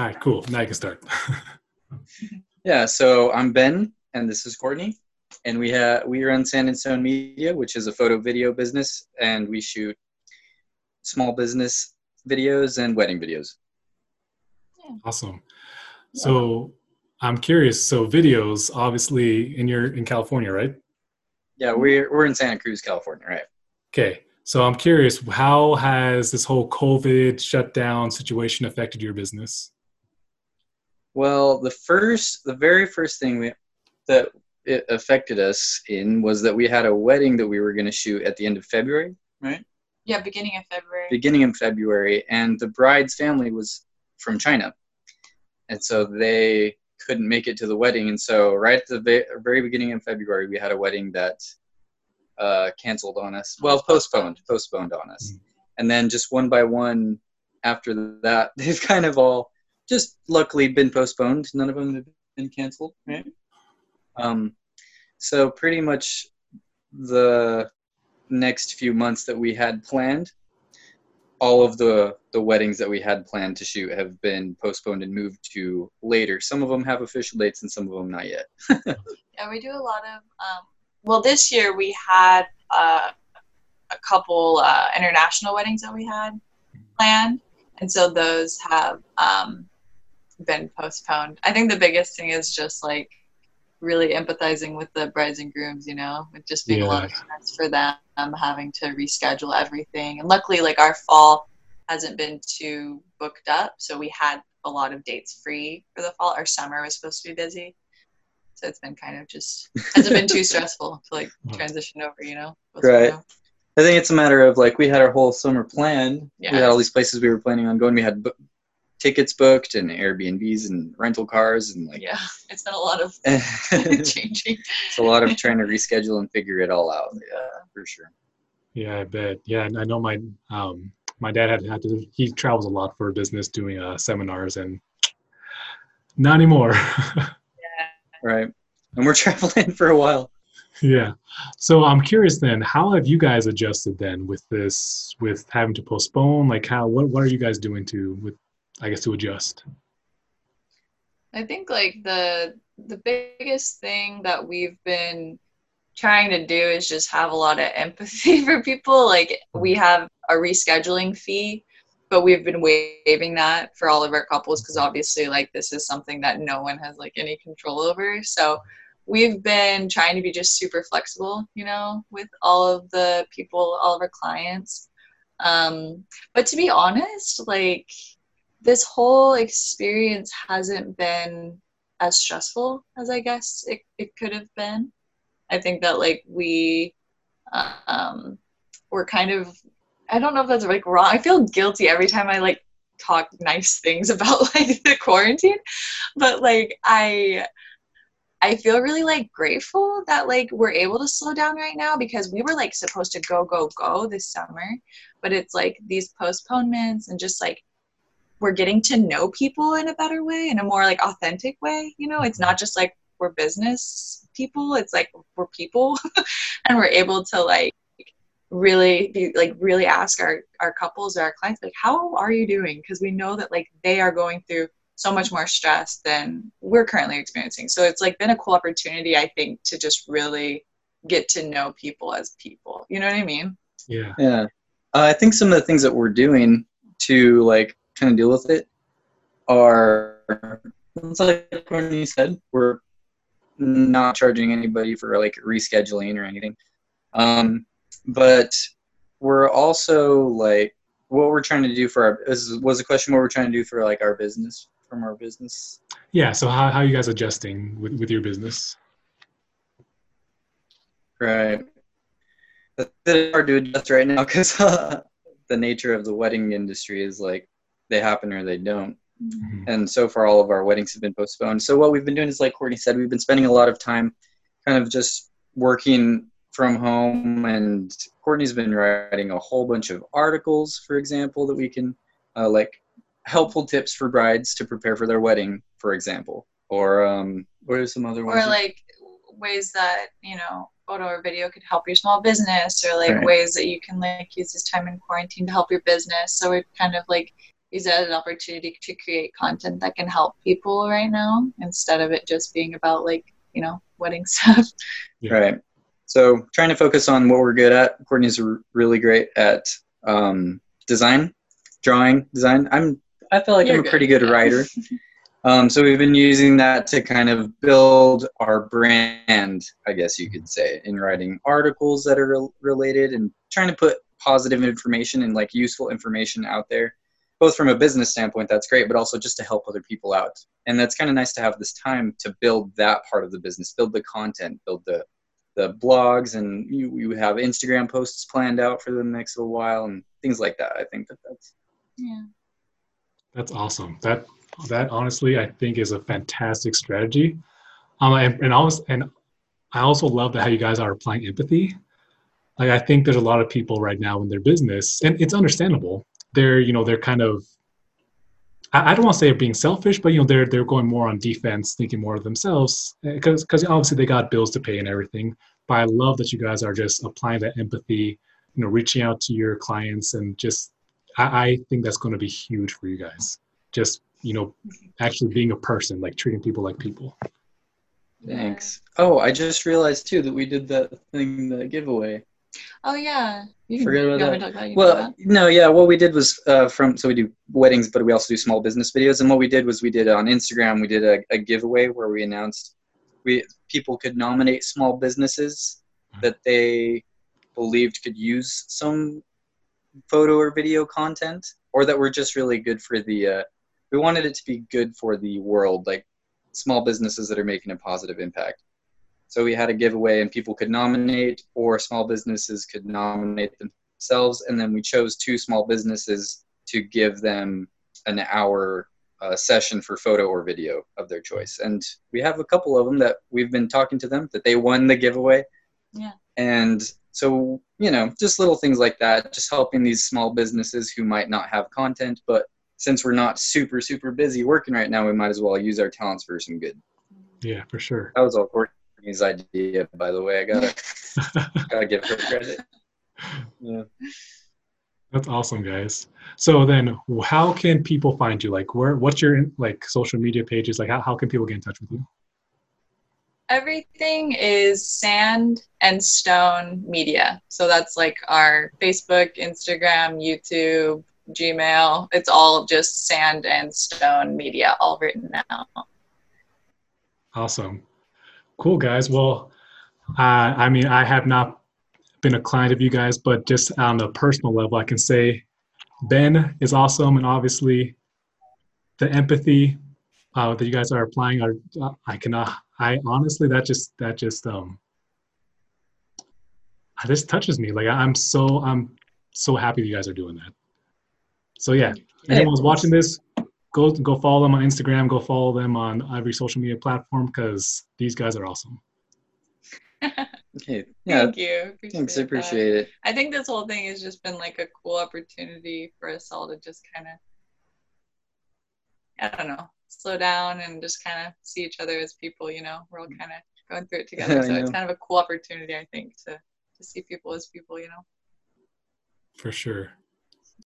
All right, cool. Now you can start. yeah, so I'm Ben, and this is Courtney, and we have we run Sand and Stone Media, which is a photo video business, and we shoot small business videos and wedding videos. Awesome. So I'm curious. So videos, obviously, in your in California, right? Yeah, we're we're in Santa Cruz, California, right? Okay. So I'm curious, how has this whole COVID shutdown situation affected your business? Well, the first, the very first thing we, that it affected us in was that we had a wedding that we were going to shoot at the end of February, right? Yeah, beginning of February. Beginning of February, and the bride's family was from China, and so they couldn't make it to the wedding. And so, right at the very beginning of February, we had a wedding that uh, canceled on us. Well, postponed, postponed on us. Mm-hmm. And then just one by one after that, they've kind of all just luckily been postponed. None of them have been canceled, right? Um, so pretty much the next few months that we had planned, all of the the weddings that we had planned to shoot have been postponed and moved to later. Some of them have official dates, and some of them not yet. yeah, we do a lot of um, well, this year we had uh, a couple uh, international weddings that we had planned, and so those have um, been postponed. I think the biggest thing is just like really empathizing with the brides and grooms, you know, with just being yeah. a lot of stress for them having to reschedule everything. And luckily, like our fall hasn't been too booked up, so we had a lot of dates free for the fall. Our summer was supposed to be busy, so it's been kind of just hasn't been too stressful to like mm-hmm. transition over, you know. right. I think it's a matter of like we had our whole summer planned. Yeah. We had all these places we were planning on going. We had bu- tickets booked and Airbnbs and rental cars and like yeah, it's been a lot of changing. It's a lot of trying to reschedule and figure it all out. Yeah, for sure. Yeah, I bet. Yeah, I know my um my dad had had to. He travels a lot for business doing uh, seminars and not anymore. yeah. right? And we're traveling for a while. Yeah. So I'm curious then, how have you guys adjusted then with this, with having to postpone? Like, how, what, what are you guys doing to, with, I guess, to adjust? I think like the the biggest thing that we've been trying to do is just have a lot of empathy for people. Like we have a rescheduling fee but we've been waiving that for all of our couples because obviously like this is something that no one has like any control over so we've been trying to be just super flexible you know with all of the people all of our clients um, but to be honest like this whole experience hasn't been as stressful as i guess it, it could have been. I think that like we um, we're kind of I don't know if that's like wrong. I feel guilty every time I like talk nice things about like the quarantine, but like I I feel really like grateful that like we're able to slow down right now because we were like supposed to go go go this summer, but it's like these postponements and just like we're getting to know people in a better way in a more like authentic way, you know? It's not just like we're business people, it's like we're people. And we're able to like really be like really ask our our couples or our clients like how are you doing? Because we know that like they are going through so much more stress than we're currently experiencing. So it's like been a cool opportunity i think to just really get to know people as people. You know what i mean? Yeah. Yeah. Uh, i think some of the things that we're doing to like kind of deal with it are it's like when you said we're not charging anybody for like rescheduling or anything. Um but we're also like what we're trying to do for our is, was the question what we're trying to do for like our business from our business. Yeah so how, how are you guys adjusting with, with your business? Right. It's hard to adjust right now because uh, the nature of the wedding industry is like they happen or they don't. Mm-hmm. and so far all of our weddings have been postponed. So what we've been doing is like courtney said we've been spending a lot of time kind of just working from home. And courtney's been writing a whole bunch of articles for example that we can uh, like helpful tips for brides to prepare for their wedding for example. Or um what are some other ones? Or like ways that you know photo or video could help your small business or like right. ways that you can like use this time in quarantine to help your business. So we've kind of like use that as an opportunity to create content that can help people right now instead of it just being about like you know wedding stuff. Yeah. Right. So trying to focus on what we're good at. Courtney's really great at um, design, drawing, design. I'm I feel like You're I'm a good, pretty good yeah. writer. Um, so we've been using that to kind of build our brand, I guess you could say, in writing articles that are re- related and trying to put positive information and like useful information out there both from a business standpoint that's great but also just to help other people out. And that's kind of nice to have this time to build that part of the business build the content build the the blogs and you, you have instagram posts planned out for the next little while and things like that. I think that that's yeah. That's awesome. That that honestly i think is a fantastic strategy. Um and, and also and i also love that how you guys are applying empathy. Like i think there's a lot of people right now in their business and it's understandable they're you know they're kind of I, I don't want to say they're being selfish, but you know they're they're going more on defense, thinking more of themselves because eh, because obviously they got bills to pay and everything. But I love that you guys are just applying that empathy, you know, reaching out to your clients and just I, I think that's going to be huge for you guys. Just you know, actually being a person, like treating people like people. Thanks. Oh, I just realized too that we did that thing, the giveaway. Oh yeah. You Forget about that. About well, that? no, yeah. What we did was uh, from so we do weddings, but we also do small business videos. And what we did was we did on Instagram. We did a, a giveaway where we announced we people could nominate small businesses that they believed could use some photo or video content, or that were just really good for the. Uh, we wanted it to be good for the world, like small businesses that are making a positive impact. So we had a giveaway, and people could nominate, or small businesses could nominate themselves. And then we chose two small businesses to give them an hour uh, session for photo or video of their choice. And we have a couple of them that we've been talking to them that they won the giveaway. Yeah. And so, you know, just little things like that, just helping these small businesses who might not have content, but since we're not super, super busy working right now, we might as well use our talents for some good. Yeah, for sure. That was all Courtney his idea, by the way. I gotta gotta give her credit. Yeah. That's awesome, guys. So then, how can people find you? Like, where? What's your like social media pages? Like, how, how can people get in touch with you? Everything is Sand and Stone Media. So that's like our Facebook, Instagram, YouTube, Gmail. It's all just Sand and Stone Media, all written out. Awesome. Cool, guys. Well, uh, I mean, I have not been a client of you guys, but just on a personal level, I can say Ben is awesome, and obviously the empathy uh, that you guys are applying are uh, I cannot. I honestly that just that just um this touches me. Like I'm so I'm so happy you guys are doing that. So yeah, anyone's watching this, go go follow them on Instagram. Go follow them on every social media platform because these guys are awesome. okay. Yeah. Thank you. Appreciate Thanks. I appreciate that. it. I think this whole thing has just been like a cool opportunity for us all to just kind of, I don't know, slow down and just kind of see each other as people. You know, we're all kind of going through it together. so it's kind of a cool opportunity, I think, to to see people as people. You know. For sure.